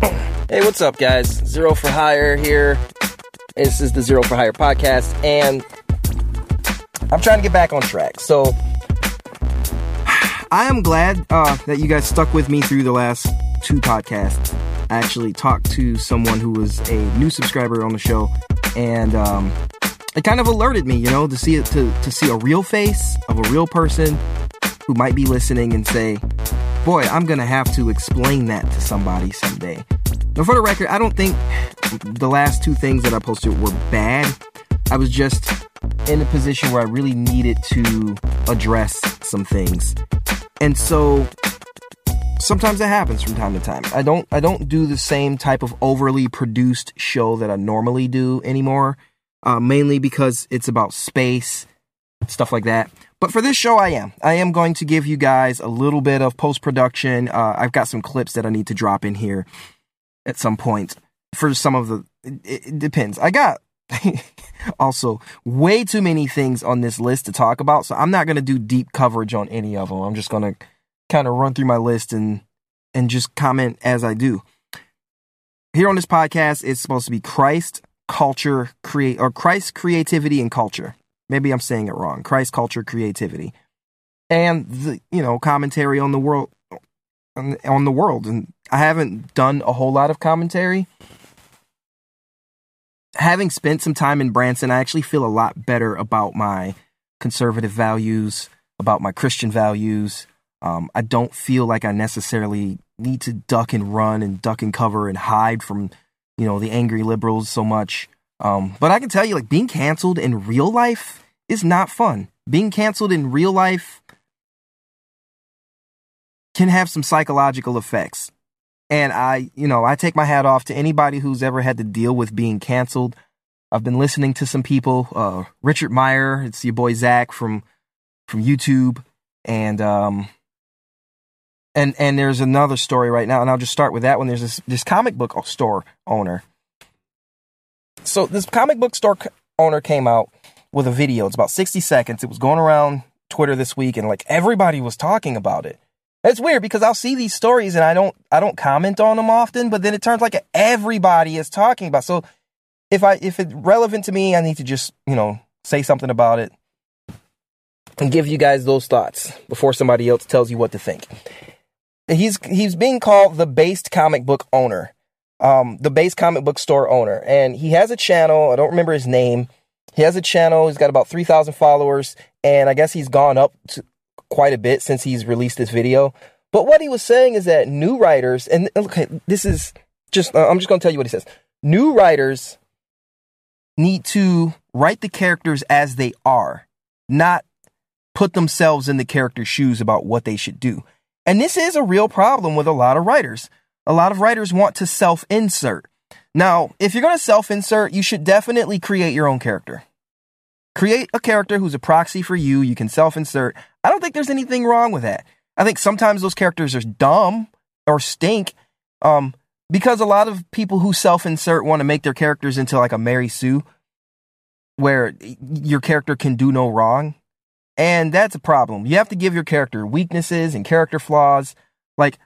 Hey, what's up, guys? Xero for Hire here. This is the Xero for Hire podcast, and I'm trying to get back on track. So, I am glad uh, that you guys stuck with me through the last two podcasts. I actually talked to someone who was a new subscriber on the show, and um, it kind of alerted me, you know, to see it to, to see a real face of a real person who might be listening and say, "Boy, I'm gonna have to explain that to somebody someday." Now, for the record, I don't think the last two things that I posted were bad. I was just in a position where I really needed to address some things. And so sometimes it happens from time to time. I don't I don't do the same type of overly produced show that I normally do anymore. Uh, mainly because it's about space, stuff like that. But for this show, I am. I am going to give you guys a little bit of post production. Uh, I've got some clips that I need to drop in here at some point for some of the it, it depends i got also way too many things on this list to talk about so i'm not going to do deep coverage on any of them i'm just going to kind of run through my list and and just comment as i do here on this podcast it's supposed to be christ culture create or christ creativity and culture maybe i'm saying it wrong christ culture creativity and the you know commentary on the world on, the world and I haven't done a whole lot of commentary. Having spent some time in Branson, I actually feel a lot better about my conservative values, about my Christian values. Um, I don't feel like I necessarily need to duck and run and duck and cover and hide from, you know, the angry liberals so much. Um, but I can tell you, like, being canceled in real life is not fun. Being canceled in real life can have some psychological effects. And I, you know, I take my hat off to anybody who's ever had to deal with being canceled. I've been listening to some people, uh, Richard Meyer, it's your boy Zach from from YouTube, and um, and and there's another story right now, and I'll just start with that one. There's this this comic book store owner. So this comic book store owner came out with a video. It's about 60 seconds. It was going around Twitter this week, and like everybody was talking about it. It's weird because I'll see these stories and I don't I don't comment on them often, but then it turns like everybody is talking about. So if I if it's relevant to me, I need to just, you know, say something about it and give you guys those thoughts before somebody else tells you what to think. He's he's being called the based comic book owner. Um, the base comic book store owner. And he has a channel, I don't remember his name. He has a channel, he's got about 3,000 followers, and I guess he's gone up quite a bit since he's released this video. But what he was saying is that new writers, and okay, this is just, uh, I'm just going to tell you what he says. New writers need to write the characters as they are, not put themselves in the character's shoes about what they should do. And this is a real problem with a lot of writers. A lot of writers want to self insert. Now, if you're going to self insert, you should definitely create your own character. Create a character who's a proxy for you. You can self insert. I don't think there's anything wrong with that. I think sometimes those characters are dumb or stink um, because a lot of people who self insert want to make their characters into like a Mary Sue where your character can do no wrong. And that's a problem. You have to give your character weaknesses and character flaws. Like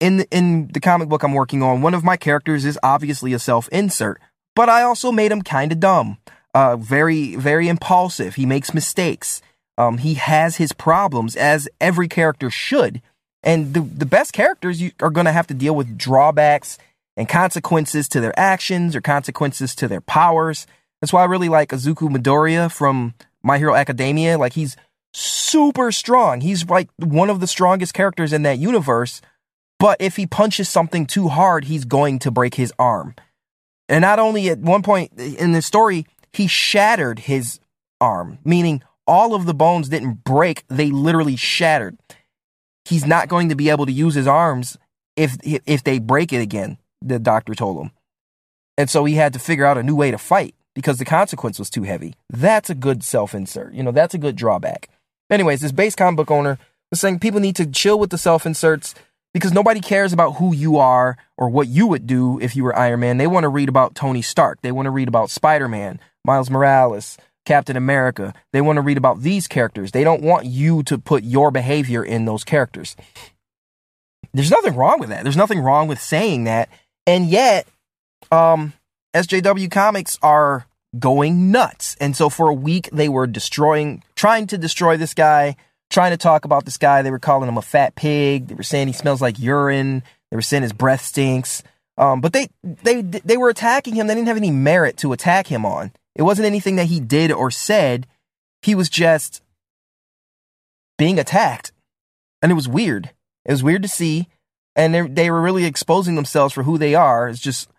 in the, in the comic book I'm working on, one of my characters is obviously a self insert, but I also made him kind of dumb uh, very, very impulsive. He makes mistakes. Um, he has his problems, as every character should. And the, the best characters you are going to have to deal with drawbacks and consequences to their actions or consequences to their powers. That's why I really like Izuku Midoriya from My Hero Academia. Like, he's super strong. He's like one of the strongest characters in that universe. But if he punches something too hard, he's going to break his arm. And not only at one point in the story, he shattered his arm, meaning all of the bones didn't break, they literally shattered. He's not going to be able to use his arms if if they break it again, the doctor told him. And so he had to figure out a new way to fight because the consequence was too heavy. That's a good self-insert. You know, that's a good drawback. Anyways, this base comic book owner was saying people need to chill with the self-inserts because nobody cares about who you are or what you would do if you were Iron Man. They want to read about Tony Stark. They want to read about Spider-Man, Miles Morales, Captain America. They want to read about these characters. They don't want you to put your behavior in those characters. There's nothing wrong with that. There's nothing wrong with saying that And yet, um, SJW Comics are going nuts. And so for a week, they were destroying, trying to destroy this guy, trying to talk about this guy. They were calling him a fat pig. They were saying he smells like urine. They were saying his breath stinks. Um, but they, they, they were attacking him. They didn't have any merit to attack him on. It wasn't anything that he did or said. He was just being attacked. And it was weird. It was weird to see. And they, they were really exposing themselves for who they are. It's just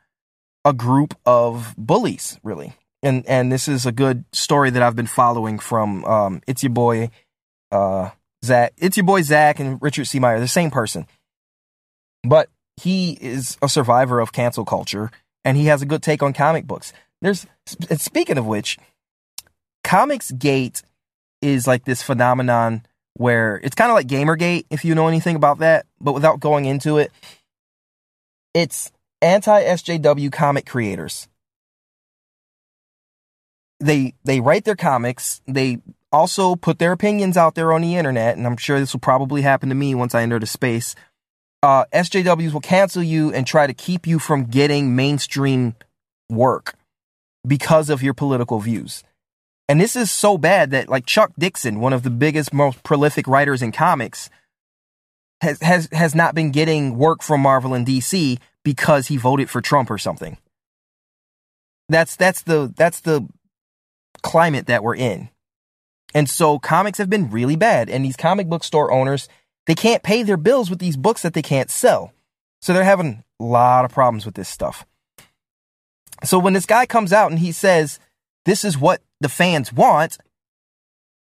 a group of bullies, really. And and this is a good story that I've been following from um, it's your boy uh, Zach. It's your boy Zach and Richard C. Meyer, the same person. But he is a survivor of cancel culture and he has a good take on comic books. There's speaking of which, Comics Gate is like this phenomenon where it's kind of like Gamergate, if you know anything about that, but without going into it. It's anti SJW comic creators. They they write their comics. They also put their opinions out there on the internet, and I'm sure this will probably happen to me once I enter the space. Uh, SJWs will cancel you and try to keep you from getting mainstream work because of your political views. And this is so bad that like Chuck Dixon, one of the biggest, most prolific writers in comics, has has has not been getting work from Marvel and DC because he voted for Trump or something. That's that's the that's the climate that we're in. And so comics have been really bad and these comic book store owners, they can't pay their bills with these books that they can't sell. So they're having a lot of problems with this stuff. So when this guy comes out and he says, this is what the fans want,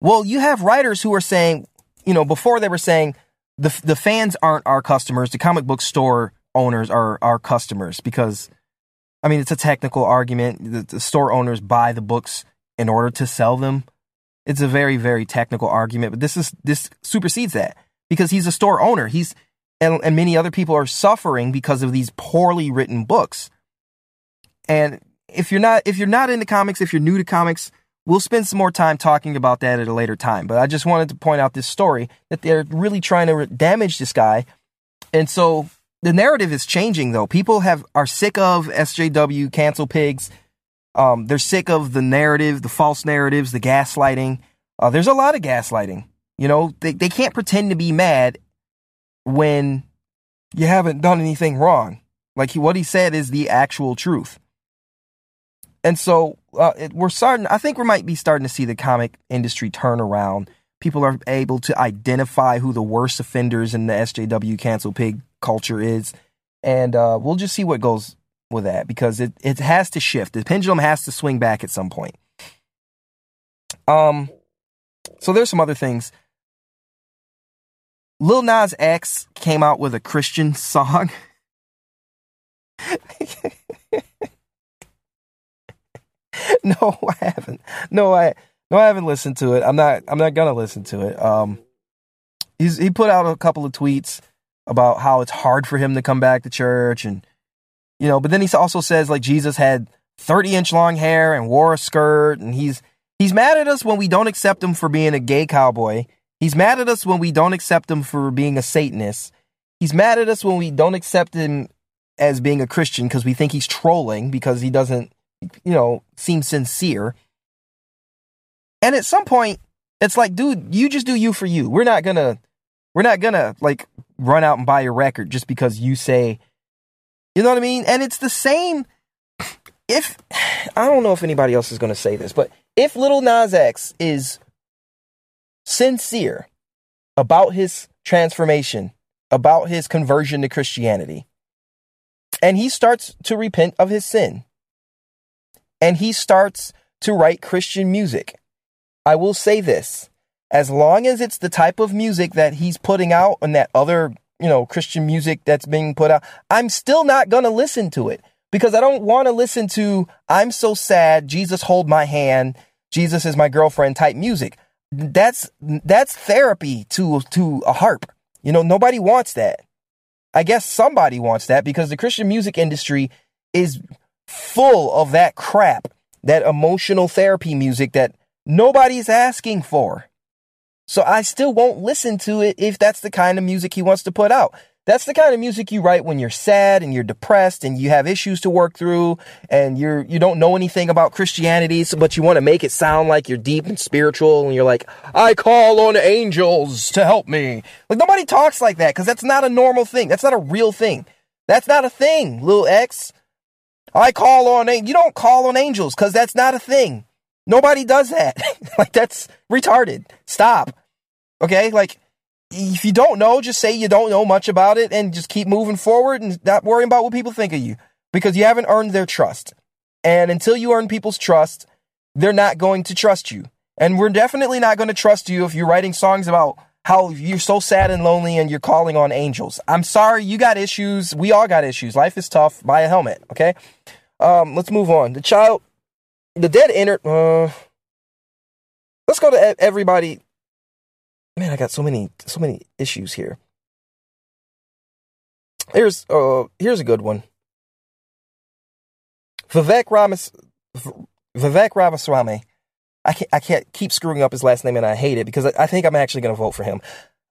well, you have writers who are saying, you know, before they were saying the the fans aren't our customers, the comic book store owners are our customers because I mean, it's a technical argument. The, the store owners buy the books in order to sell them. It's a very very technical argument, but this is this supersedes that because he's a store owner. He's and, and many other people are suffering because of these poorly written books. And if you're not if you're not into comics, if you're new to comics, we'll spend some more time talking about that at a later time. But I just wanted to point out this story that they're really trying to damage this guy. And so the narrative is changing though. People have are sick of SJW cancel pigs. Um, they're sick of the narrative, the false narratives, the gaslighting. Uh, there's a lot of gaslighting. You know, they, they can't pretend to be mad when you haven't done anything wrong. Like he, what he said is the actual truth. And so uh, it, we're starting, I think we might be starting to see the comic industry turn around. People are able to identify who the worst offenders in the SJW cancel pig culture is. And uh, we'll just see what goes with that because it, it has to shift. The pendulum has to swing back at some point. Um, so there's some other things. Lil Nas X came out with a Christian song. no, I haven't. No, I no, I haven't listened to it. I'm not. I'm not gonna listen to it. Um, he's he put out a couple of tweets about how it's hard for him to come back to church, and you know, but then he also says like Jesus had 30 inch long hair and wore a skirt, and he's he's mad at us when we don't accept him for being a gay cowboy. He's mad at us when we don't accept him for being a Satanist. He's mad at us when we don't accept him as being a Christian because we think he's trolling because he doesn't you know, seem sincere. And at some point, it's like, dude, you just do you for you. We're not gonna, we're not gonna like run out and buy your record just because you say, you know what I mean? And it's the same. If I don't know if anybody else is gonna say this, but if Little Nas X is sincere about his transformation, about his conversion to Christianity, and he starts to repent of his sin, and he starts to write Christian music. I will say this as long as it's the type of music that he's putting out and that other, you know, Christian music that's being put out, I'm still not going to listen to it because I don't want to listen to I'm so sad, Jesus hold my hand, Jesus is my girlfriend type music. That's that's therapy to to a harp. You know, nobody wants that. I guess somebody wants that because the Christian music industry is full of that crap, that emotional therapy music that nobody's asking for. So I still won't listen to it if that's the kind of music he wants to put out. That's the kind of music you write when you're sad and you're depressed and you have issues to work through and you're you don't know anything about Christianity, so, but you want to make it sound like you're deep and spiritual and you're like, I call on angels to help me. Like nobody talks like that because that's not a normal thing. That's not a real thing. That's not a thing, little X. I call on you don't call on angels because that's not a thing. Nobody does that. like that's retarded. Stop. Okay, like if you don't know, just say you don't know much about it and just keep moving forward and not worrying about what people think of you because you haven't earned their trust. And until you earn people's trust, they're not going to trust you. And we're definitely not going to trust you if you're writing songs about how you're so sad and lonely and you're calling on angels. I'm sorry, you got issues. We all got issues. Life is tough. Buy a helmet, okay? Um, let's move on. The child, the dead entered. Uh, let's go to everybody man, I got so many so many issues here. Here's uh here's a good one. Vivek Ramas Vivek Ramaswamy. I can't I can't keep screwing up his last name and I hate it because I, think I'm actually gonna vote for him.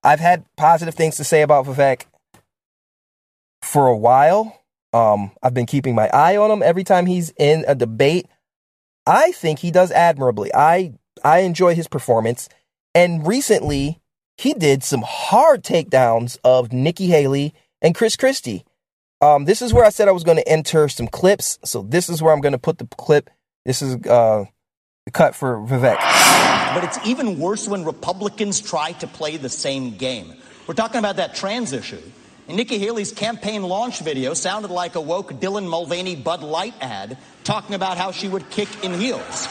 I've had positive things to say about Vivek for a while. Um, I've been keeping my eye on him every time he's in a debate. I think he does admirably. I I enjoy his performance. And recently, he did some hard takedowns of Nikki Haley and Chris Christie. Um, this is where I said I was going to enter some clips. So this is where I'm going to put the clip. This is uh, the cut for Vivek. But it's even worse when Republicans try to play the same game. We're talking about that trans issue. Nikki Haley's campaign launch video sounded like a woke Dylan Mulvaney Bud Light ad talking about how she would kick in heels.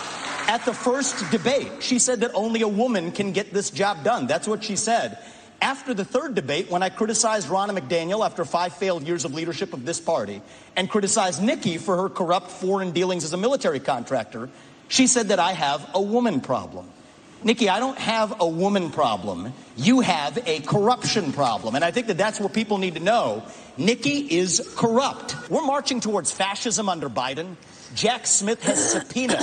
At the first debate, she said that only a woman can get this job done. That's what she said. After the third debate, when I criticized Ronna McDaniel after five failed years of leadership of this party and criticized Nikki for her corrupt foreign dealings as a military contractor, she said that I have a woman problem. Nikki, I don't have a woman problem. You have a corruption problem. And I think that that's what people need to know. Nikki is corrupt. We're marching towards fascism under Biden. Jack Smith has subpoenaed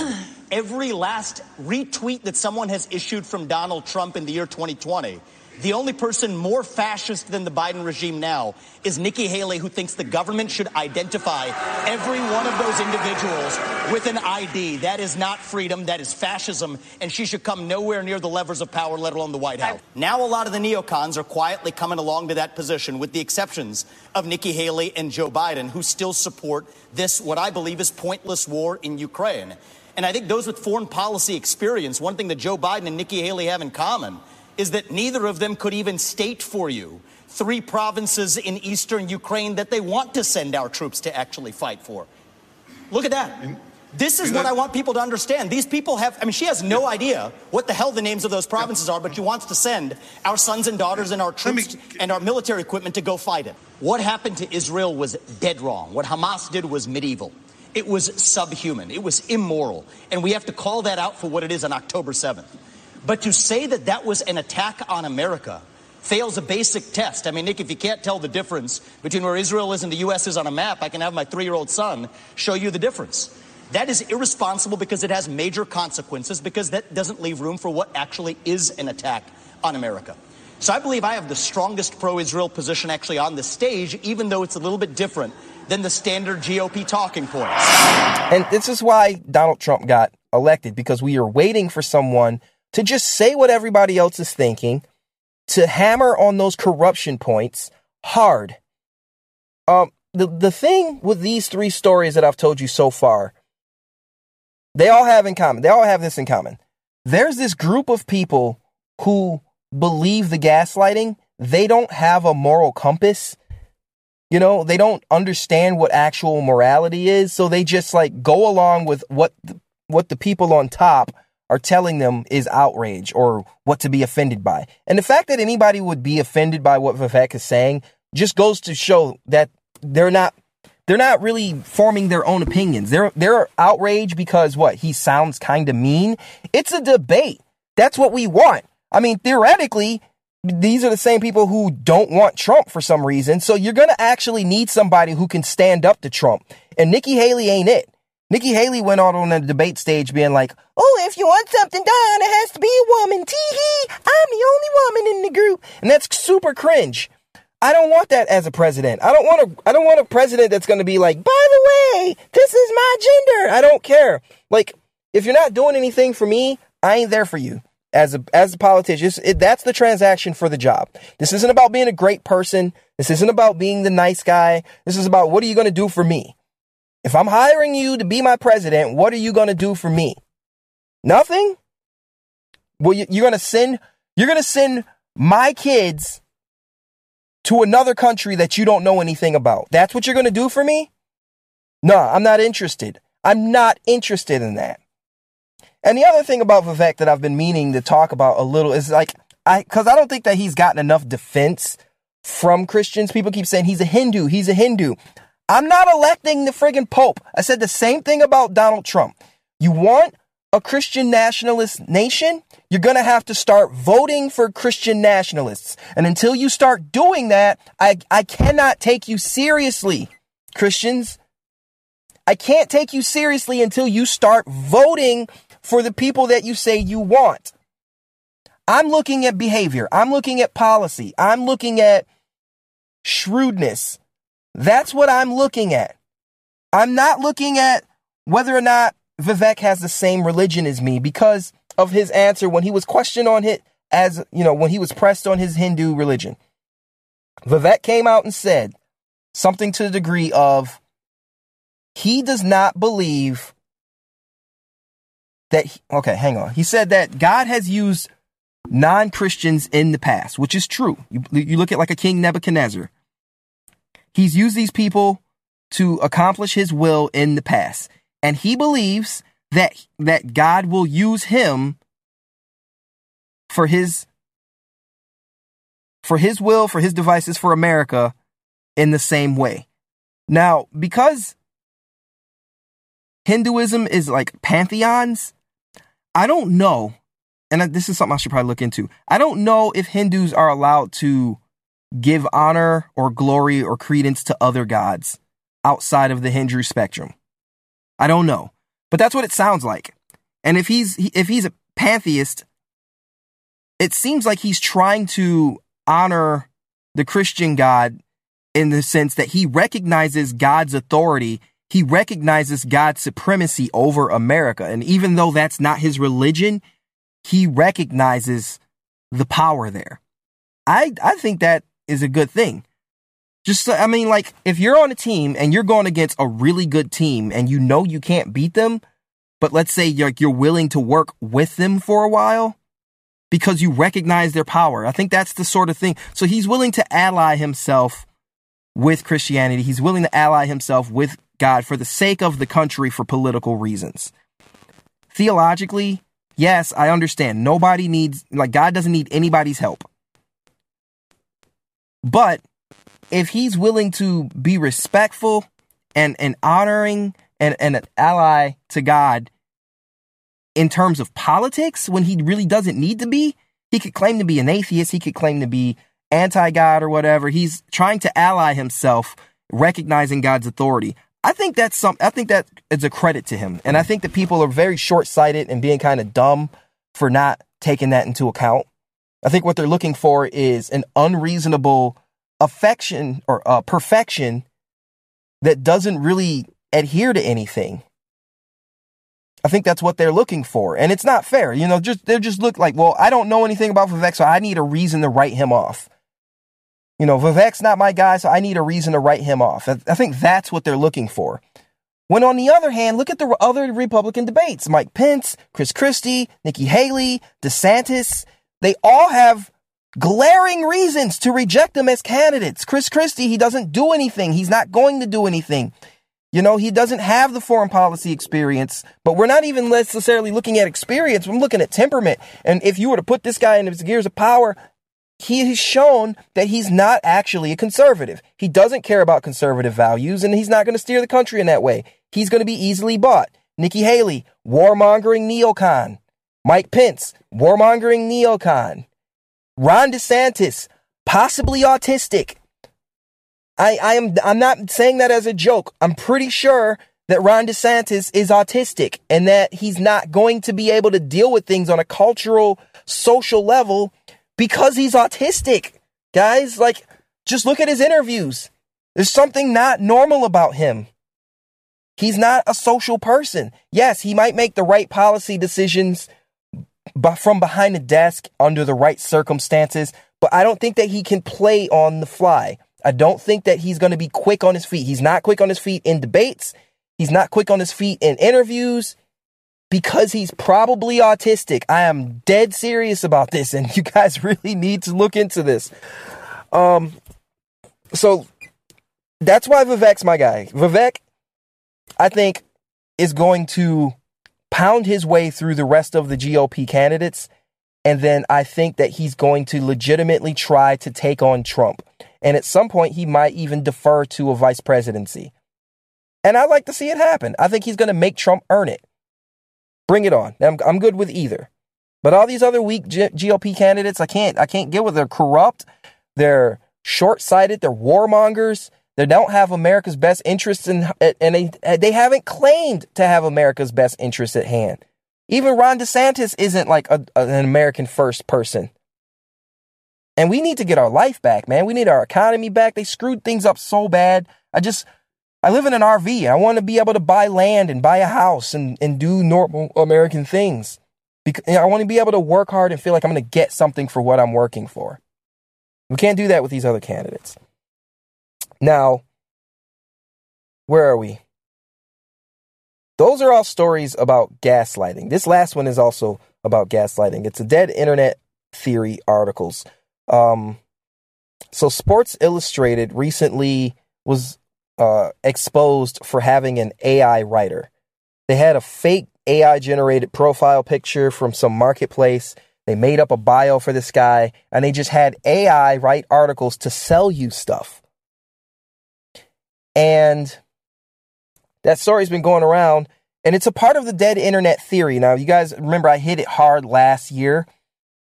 every last retweet that someone has issued from Donald Trump in the year 2020. The only person more fascist than the Biden regime now is Nikki Haley, who thinks the government should identify every one of those individuals with an ID. That is not freedom, that is fascism, and she should come nowhere near the levers of power, let alone the White House. Now, a lot of the neocons are quietly coming along to that position, with the exceptions of Nikki Haley and Joe Biden, who still support this, what I believe is pointless war in Ukraine. And I think those with foreign policy experience, one thing that Joe Biden and Nikki Haley have in common is that neither of them could even state for you three provinces in eastern Ukraine that they want to send our troops to actually fight for. Look at that. This is what I want people to understand. These people have, I mean, she has no idea what the hell the names of those provinces are, but she wants to send our sons and daughters and our troops and our military equipment to go fight it. What happened to Israel was dead wrong. What Hamas did was medieval. It was subhuman. It was immoral. And we have to call that out for what it is on October 7th. But to say that that was an attack on America fails a basic test. I mean, Nick, if you can't tell the difference between where Israel is and the U.S. is on a map, I can have my three year old son show you the difference. That is irresponsible because it has major consequences, because that doesn't leave room for what actually is an attack on America. So I believe I have the strongest pro Israel position actually on the stage, even though it's a little bit different than the standard GOP talking points. And this is why Donald Trump got elected because we are waiting for someone to just say what everybody else is thinking, to hammer on those corruption points hard. Um, the, the thing with these three stories that I've told you so far, they all have in common. They all have this in common. There's this group of people who believe the gaslighting. They don't have a moral compass you know, they don't understand what actual morality is, so they just like go along with what the, what the people on top are telling them is outrage or what to be offended by. And the fact that anybody would be offended by what Vivek is saying just goes to show that they're not they're not really forming their own opinions. They're they're outraged because what he sounds kind of mean. It's a debate. That's what we want. I mean, theoretically, these are the same people who don't want Trump for some reason. So you're going to actually need somebody who can stand up to Trump. And Nikki Haley ain't it. Nikki Haley went out on the debate stage being like, Oh, if you want something done, it has to be a woman. Tee hee. I'm the only woman in the group. And that's super cringe. I don't want that as a president. I don't want a I don't want a president that's going to be like, "By the way, this is my gender." I don't care. Like if you're not doing anything for me, I ain't there for you. As a as a politician, it, that's the transaction for the job. This isn't about being a great person. This isn't about being the nice guy. This is about what are you going to do for me? If I'm hiring you to be my president, what are you going to do for me? Nothing? Well, you, you're going to send you're going to send my kids to another country that you don't know anything about. That's what you're going to do for me? No, I'm not interested. I'm not interested in that. And the other thing about Vivek that I've been meaning to talk about a little is like, I, cause I don't think that he's gotten enough defense from Christians. People keep saying he's a Hindu, he's a Hindu. I'm not electing the friggin' Pope. I said the same thing about Donald Trump. You want a Christian nationalist nation? You're gonna have to start voting for Christian nationalists. And until you start doing that, I, I cannot take you seriously, Christians. I can't take you seriously until you start voting for the people that you say you want. I'm looking at behavior. I'm looking at policy. I'm looking at shrewdness. That's what I'm looking at. I'm not looking at whether or not Vivek has the same religion as me because of his answer when he was questioned on it as, you know, when he was pressed on his Hindu religion. Vivek came out and said something to the degree of he does not believe that, he, okay, hang on. He said that God has used non Christians in the past, which is true. You, you look at like a King Nebuchadnezzar. He's used these people to accomplish his will in the past. And he believes that, that God will use him for his for his will, for his devices for America in the same way. Now, because Hinduism is like pantheons, I don't know, and this is something I should probably look into. I don't know if Hindus are allowed to give honor or glory or credence to other gods outside of the Hindu spectrum. I don't know, but that's what it sounds like. And if he's if he's a pantheist, it seems like he's trying to honor the Christian God in the sense that he recognizes God's authority he recognizes God's supremacy over America. And even though that's not his religion, he recognizes the power there. I, I think that is a good thing. Just, I mean, like, if you're on a team and you're going against a really good team and you know you can't beat them, but let's say you're, you're willing to work with them for a while because you recognize their power. I think that's the sort of thing. So he's willing to ally himself with Christianity. He's willing to ally himself with God for the sake of the country for political reasons. Theologically, yes, I understand. Nobody needs, like, God doesn't need anybody's help. But if he's willing to be respectful and, and honoring and, and an ally to God in terms of politics when he really doesn't need to be, he could claim to be an atheist, he could claim to be anti God or whatever. He's trying to ally himself, recognizing God's authority. I think that's some. I think that is a credit to him, and I think that people are very short sighted and being kind of dumb for not taking that into account. I think what they're looking for is an unreasonable affection or uh, perfection that doesn't really adhere to anything. I think that's what they're looking for, and it's not fair. You know, just they just look like, well, I don't know anything about Vivek, so I need a reason to write him off. You know, Vivek's not my guy, so I need a reason to write him off. I think that's what they're looking for. When on the other hand, look at the other Republican debates Mike Pence, Chris Christie, Nikki Haley, DeSantis. They all have glaring reasons to reject them as candidates. Chris Christie, he doesn't do anything. He's not going to do anything. You know, he doesn't have the foreign policy experience, but we're not even necessarily looking at experience. We're looking at temperament. And if you were to put this guy in his gears of power, he has shown that he's not actually a conservative. He doesn't care about conservative values and he's not going to steer the country in that way. He's going to be easily bought. Nikki Haley, warmongering neocon. Mike Pence, warmongering neocon. Ron DeSantis, possibly autistic. I, I am I'm not saying that as a joke. I'm pretty sure that Ron DeSantis is autistic and that he's not going to be able to deal with things on a cultural, social level because he's autistic. Guys, like, just look at his interviews. There's something not normal about him. He's not a social person. Yes, he might make the right policy decisions but from behind the desk under the right circumstances, but I don't think that he can play on the fly. I don't think that he's going to be quick on his feet. He's not quick on his feet in debates. He's not quick on his feet in interviews because he's probably autistic. I am dead serious about this, and you guys really need to look into this. Um, so that's why Vivek's my guy. Vivek, I think, is going to pound his way through the rest of the GOP candidates. And then I think that he's going to legitimately try to take on Trump. And at some point, he might even defer to a vice presidency. And I'd like to see it happen. I think he's going to make Trump earn it. Bring it on. I'm, I'm good with either. But all these other weak G- GOP candidates, I can't, I can't get with. They're corrupt. They're short-sighted. They're warmongers. They don't have America's best interests in, and they, they haven't claimed to have America's best interests at hand. Even Ron DeSantis isn't like a, an American first person. And we need to get our life back, man. We need our economy back. They screwed things up so bad. I just, I live in an RV. I want to be able to buy land and buy a house and, and do normal American things. Because I want to be able to work hard and feel like I'm going to get something for what I'm working for. We can't do that with these other candidates. Now, where are we? Those are all stories about gaslighting. This last one is also about gaslighting. It's a dead internet theory articles. Um, so Sports Illustrated recently was uh, exposed for having an AI writer. They had a fake AI generated profile picture from some marketplace. They made up a bio for this guy and they just had AI write articles to sell you stuff. And that story's been going around, and it's a part of the dead internet theory. Now, you guys remember I hit it hard last year.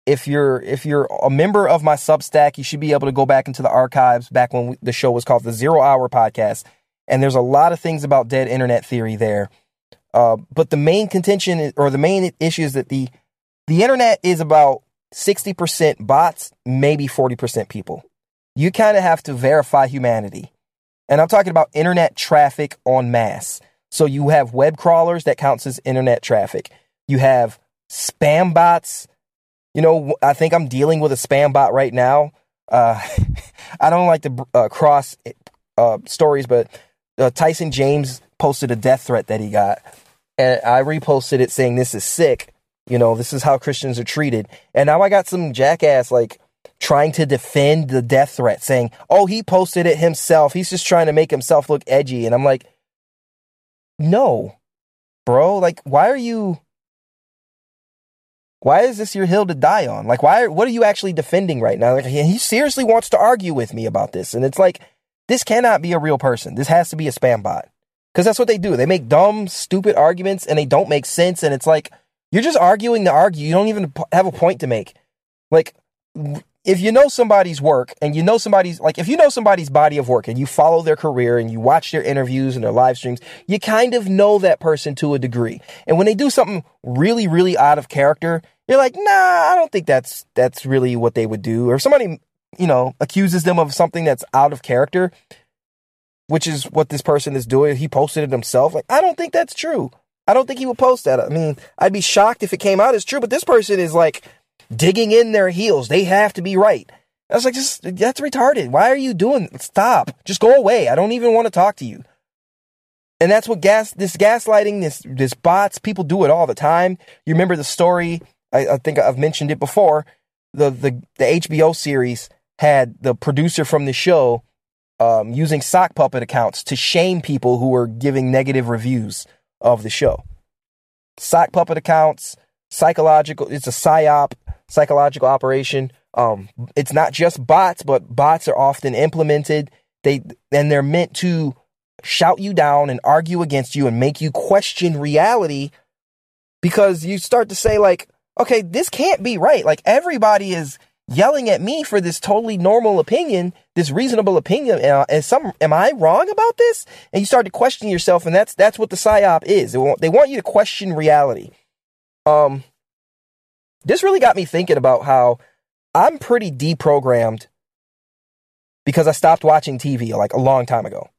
If you're if you're a member of my Substack, you should be able to go back into the archives back when we, the show was called the Zero Hour Podcast, and there's a lot of things about dead internet theory there. Uh, but the main contention or the main issue is that the the internet is about 60% bots, maybe 40% people. You kind of have to verify humanity. And I'm talking about internet traffic en masse. So you have web crawlers that counts as internet traffic. You have spam bots. You know, I think I'm dealing with a spam bot right now. Uh, I don't like to uh, cross uh, stories, but uh, Tyson James posted a death threat that he got. And I reposted it saying, This is sick. You know, this is how Christians are treated. And now I got some jackass like trying to defend the death threat, saying, oh, he posted it himself. He's just trying to make himself look edgy. And I'm like, no, bro. Like, why are you. Why is this your hill to die on? Like, why? What are you actually defending right now? Like, he seriously wants to argue with me about this, and it's like, this cannot be a real person. This has to be a spam bot, because that's what they do. They make dumb, stupid arguments, and they don't make sense. And it's like you're just arguing to argue. You don't even have a point to make. Like, if you know somebody's work and you know somebody's like if you know somebody's body of work and you follow their career and you watch their interviews and their live streams you kind of know that person to a degree. And when they do something really really out of character you're like nah i don't think that's that's really what they would do. Or somebody you know accuses them of something that's out of character which is what this person is doing he posted it himself like i don't think that's true. I don't think he would post that. I mean i'd be shocked if it came out as true but this person is like digging in their heels. They have to be right. I was like, just that's retarded. Why are you doing? Stop. Just go away. I don't even want to talk to you. And that's what gas this gaslighting, this this bots, people do it all the time. You remember the story? I, I think I've mentioned it before. The the the HBO series had the producer from the show um, using sock puppet accounts to shame people who were giving negative reviews of the show. Sock puppet accounts, psychological. It's a psyop psychological operation. Um, it's not just bots, but bots are often implemented. They and they're meant to shout you down and argue against you and make you question reality because you start to say like, okay, this can't be right. Like everybody is yelling at me for this totally normal opinion, this reasonable opinion. Uh, and some, am I wrong about this? And you start to question yourself, and that's that's what the psyop is. They want, they want you to question reality. Um, this really got me thinking about how I'm pretty deprogrammed because I stopped watching TV like a long time ago.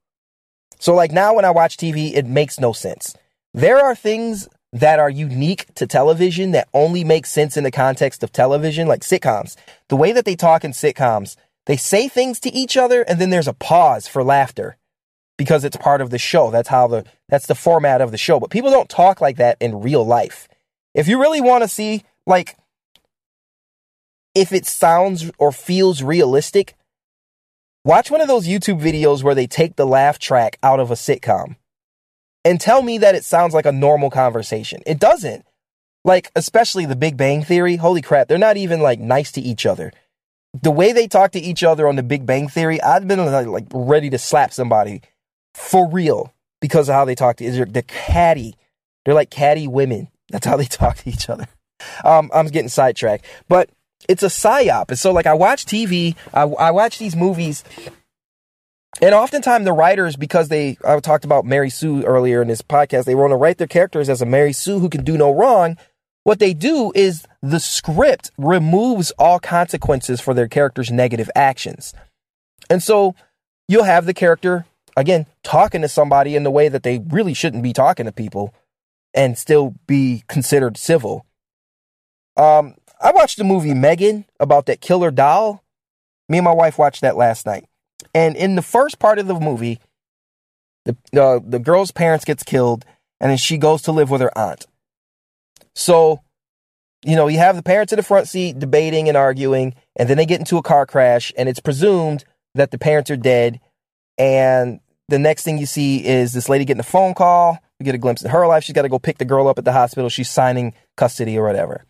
So like now when I watch TV, it makes no sense. There are things that are unique to television that only make sense in the context of television, like sitcoms. The way that they talk in sitcoms, they say things to each other and then there's a pause for laughter because it's part of the show. That's how the that's the format of the show. But people don't talk like that in real life. If you really want to see like if it sounds or feels realistic, watch one of those YouTube videos where they take the laugh track out of a sitcom and tell me that it sounds like a normal conversation. It doesn't. Like, especially the Big Bang Theory. Holy crap, they're not even like nice to each other. The way they talk to each other on the Big Bang Theory, I've been like, ready to slap somebody for real because of how they talk to each other. They're catty. They're like catty women. That's how they talk to each other. Um, I'm getting sidetracked, but it's a psyop. And so, like, I watch TV, I, I watch these movies, and oftentimes the writers, because they, I talked about Mary Sue earlier in this podcast, they want to write their characters as a Mary Sue who can do no wrong. What they do is the script removes all consequences for their character's negative actions. And so you'll have the character, again, talking to somebody in the way that they really shouldn't be talking to people and still be considered civil. Um, I watched the movie M3GAN about that killer doll. Me and my wife watched that last night. And in the first part of the movie, the uh, the girl's parents gets killed, and then she goes to live with her aunt. So, you know, you have the parents in the front seat debating and arguing, and then they get into a car crash, and it's presumed that the parents are dead. And the next thing you see is this lady getting a phone call. We get a glimpse of her life. She's got to go pick the girl up at the hospital. She's signing custody or whatever.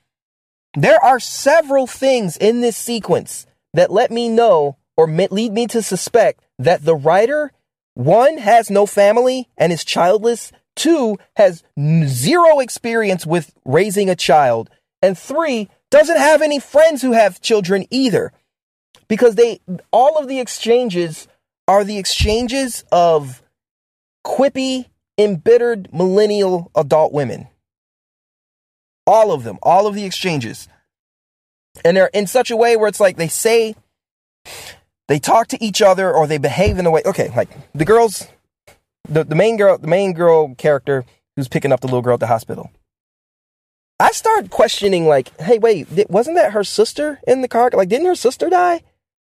There are several things in this sequence that let me know or lead me to suspect that the writer, one, has no family and is childless, two, has zero experience with raising a child, and three, doesn't have any friends who have children either. Because they, all of the exchanges are the exchanges of quippy, embittered millennial adult women. All of them, all of the exchanges. And they're in such a way where it's like they say, they talk to each other or they behave in a way. Okay, like the girls, the, the main girl, the main girl character who's picking up the little girl at the hospital. I start questioning, like, hey, wait, wasn't that her sister in the car? Like, didn't her sister die?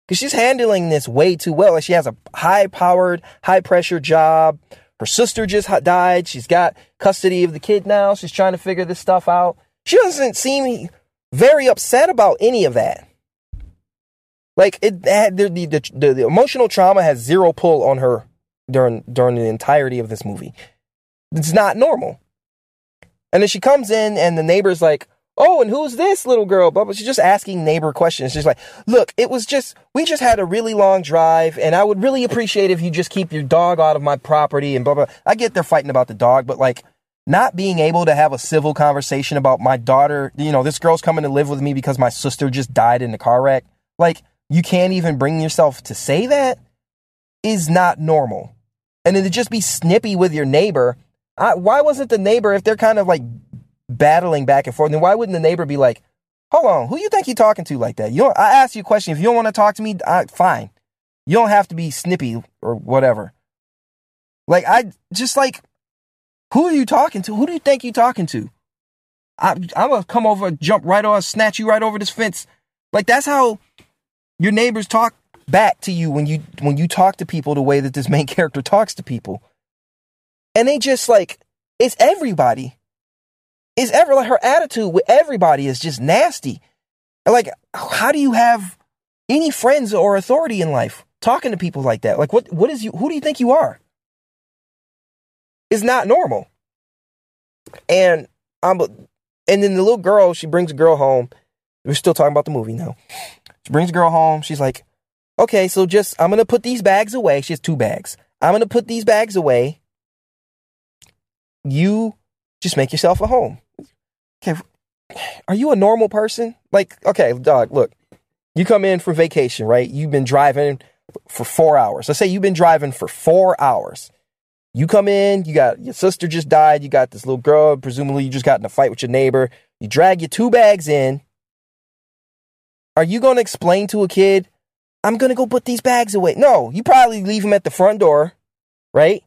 Because she's handling this way too well. Like, she has a high powered, high pressure job. Her sister just died. She's got custody of the kid now. She's trying to figure this stuff out. She doesn't seem very upset about any of that. Like it the, the, the, the emotional trauma has zero pull on her during during the entirety of this movie. It's not normal. And then she comes in and the neighbor's like, Oh, and who's this little girl? But she's just asking neighbor questions. She's like, look, it was just, we just had a really long drive and I would really appreciate if you just keep your dog out of my property and blah, blah. I get they're fighting about the dog, but like, not being able to have a civil conversation about my daughter, you know, this girl's coming to live with me because my sister just died in a car wreck. Like, you can't even bring yourself to say that is not normal. And then to just be snippy with your neighbor, I, why wasn't the neighbor, if they're kind of like battling back and forth, then why wouldn't the neighbor be like, hold on, who you think you're talking to like that? You don't, I asked you a question. If you don't want to talk to me, I, fine. You don't have to be snippy or whatever. Like, I just like, who are you talking to? Who do you think you're talking to? I, I'm gonna come over, jump right on, snatch you right over this fence. Like that's how your neighbors talk back to you when you when you talk to people the way that this main character talks to people. And they just like it's everybody. It's ever like her attitude with everybody is just nasty. Like, how do you have any friends or authority in life talking to people like that? Like, what what is you? Who do you think you are? Is not normal. And I'm, and then the little girl, she brings a girl home. We're still talking about the movie now. She brings a girl home. She's like, okay, so just, I'm going to put these bags away. She has two bags. I'm going to put these bags away. You just make yourself a home. Okay. Are you a normal person? Like, okay, dog, look, you come in for vacation, right? You've been driving for four hours. Let's say you've been driving for four hours. You come in, you got your sister just died, you got this little girl, presumably you just got in a fight with your neighbor. You drag your two bags in, are you going to explain to a kid, I'm gonna go put these bags away. No, you probably leave them at the front door, right?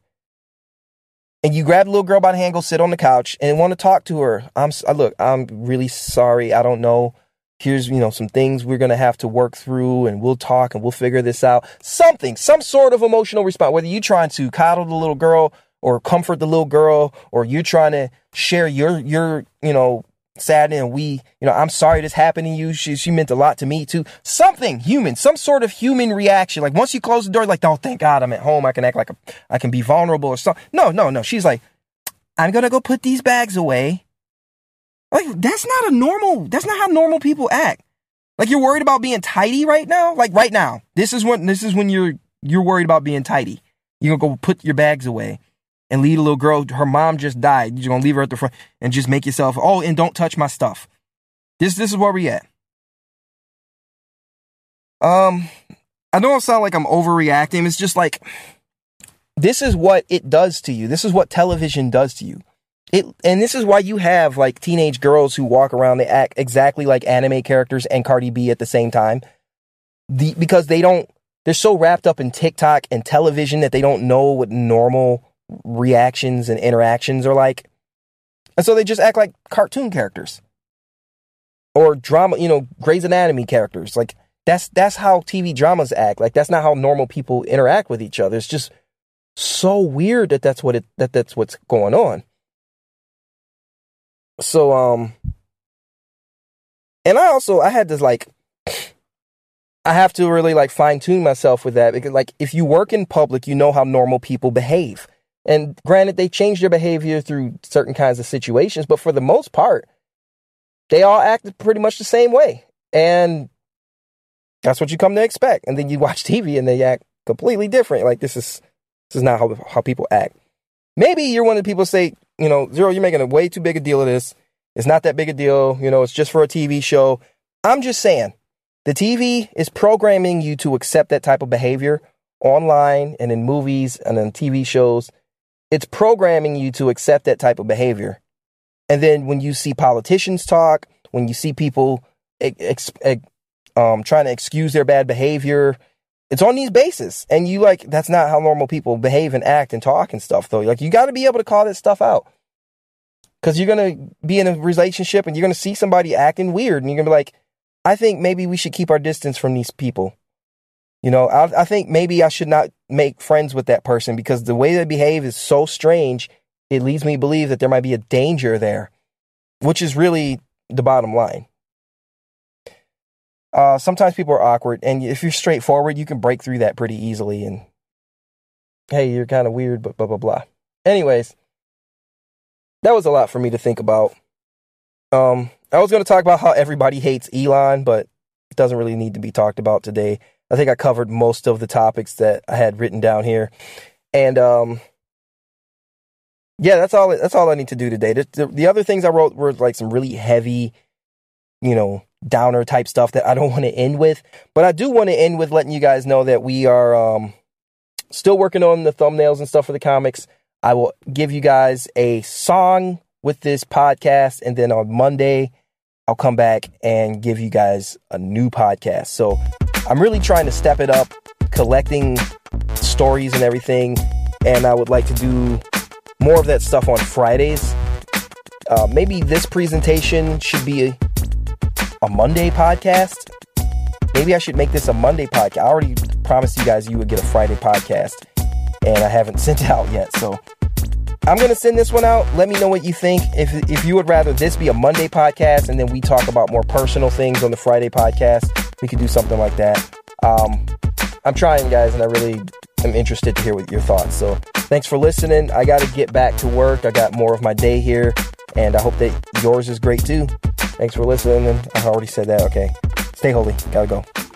And you grab the little girl by the hand, go sit on the couch, and want to talk to her. I'm I look, I'm really sorry. I don't know. Here's you know some things we're gonna have to work through, and we'll talk and we'll figure this out. Something, some sort of emotional response. Whether you're trying to coddle the little girl or comfort the little girl, or you're trying to share your your you know saddened and we, you know, I'm sorry this happened to you. She, she meant a lot to me too. Something human, some sort of human reaction. Like once you close the door, like, oh, thank God I'm at home. I can act like a, I can be vulnerable or something. No, no, no. She's like, I'm going to go put these bags away. Like that's not a normal, that's not how normal people act. Like you're worried about being tidy right now. Like right now, this is when, this is when you're, you're worried about being tidy. You're to go put your bags away and lead a little girl. Her mom just died. You're gonna leave her at the front and just make yourself. Oh, and don't touch my stuff. This this is where we at. Um, I don't sound like I'm overreacting. It's just like this is what it does to you. This is what television does to you. It and this is why you have like teenage girls who walk around they act exactly like anime characters and Cardi B at the same time. The because they don't they're so wrapped up in TikTok and television that they don't know what normal reactions and interactions are like. And so they just act like cartoon characters or drama, you know, Grey's Anatomy characters. Like that's that's how TV dramas act. Like that's not how normal people interact with each other. It's just so weird that that's what it that that's what's going on. So um and I also I had this like I have to really like fine tune myself with that because like if you work in public, you know how normal people behave. And granted, they change their behavior through certain kinds of situations, but for the most part, they all acted pretty much the same way. And that's what you come to expect. And then you watch TV and they act completely different. Like this is this is not how how people act. Maybe you're one of the people say, you know, Xero, you're making a way too big a deal of this. It's not that big a deal. You know, it's just for a TV show. I'm just saying, the TV is programming you to accept that type of behavior online and in movies and in TV shows it's programming you to accept that type of behavior. And then when you see politicians talk, when you see people ex- ex- um, trying to excuse their bad behavior, it's on these bases. And you like, that's not how normal people behave and act and talk and stuff, though. Like, you got to be able to call that stuff out. Because you're going to be in a relationship and you're going to see somebody acting weird. And you're going to be like, I think maybe we should keep our distance from these people. You know, I, I think maybe I should not make friends with that person because the way they behave is so strange. It leads me to believe that there might be a danger there, which is really the bottom line. Uh, sometimes people are awkward, and if you're straightforward, you can break through that pretty easily. And hey, you're kind of weird, but blah blah blah. Anyways, that was a lot for me to think about. Um, I was going to talk about how everybody hates Elon, but it doesn't really need to be talked about today. I think I covered most of the topics that I had written down here. And um, yeah, that's all. That's all I need to do today. The, the, the, other things I wrote were like some really heavy, you know, downer type stuff that I don't want to end with. But I do want to end with letting you guys know that we are um, still working on the thumbnails and stuff for the comics. I will give you guys a song with this podcast, and then on Monday, I'll come back and give you guys a new podcast. So I'm really trying to step it up, collecting stories and everything. And I would like to do more of that stuff on Fridays. Uh, maybe this presentation should be a, Monday podcast. Maybe I should make this a Monday podcast. I already promised you guys you would get a Friday podcast, and I haven't sent it out yet. So I'm gonna send this one out. Let me know what you think. If if you would rather this be a Monday podcast and then we talk about more personal things on the Friday podcast, we could do something like that. Um, I'm trying, guys, and I really am interested to hear what your thoughts. So thanks for listening. I got to get back to work. I got more of my day here, and I hope that yours is great too. Thanks for listening. I already said that. Okay. Stay holy. Gotta go.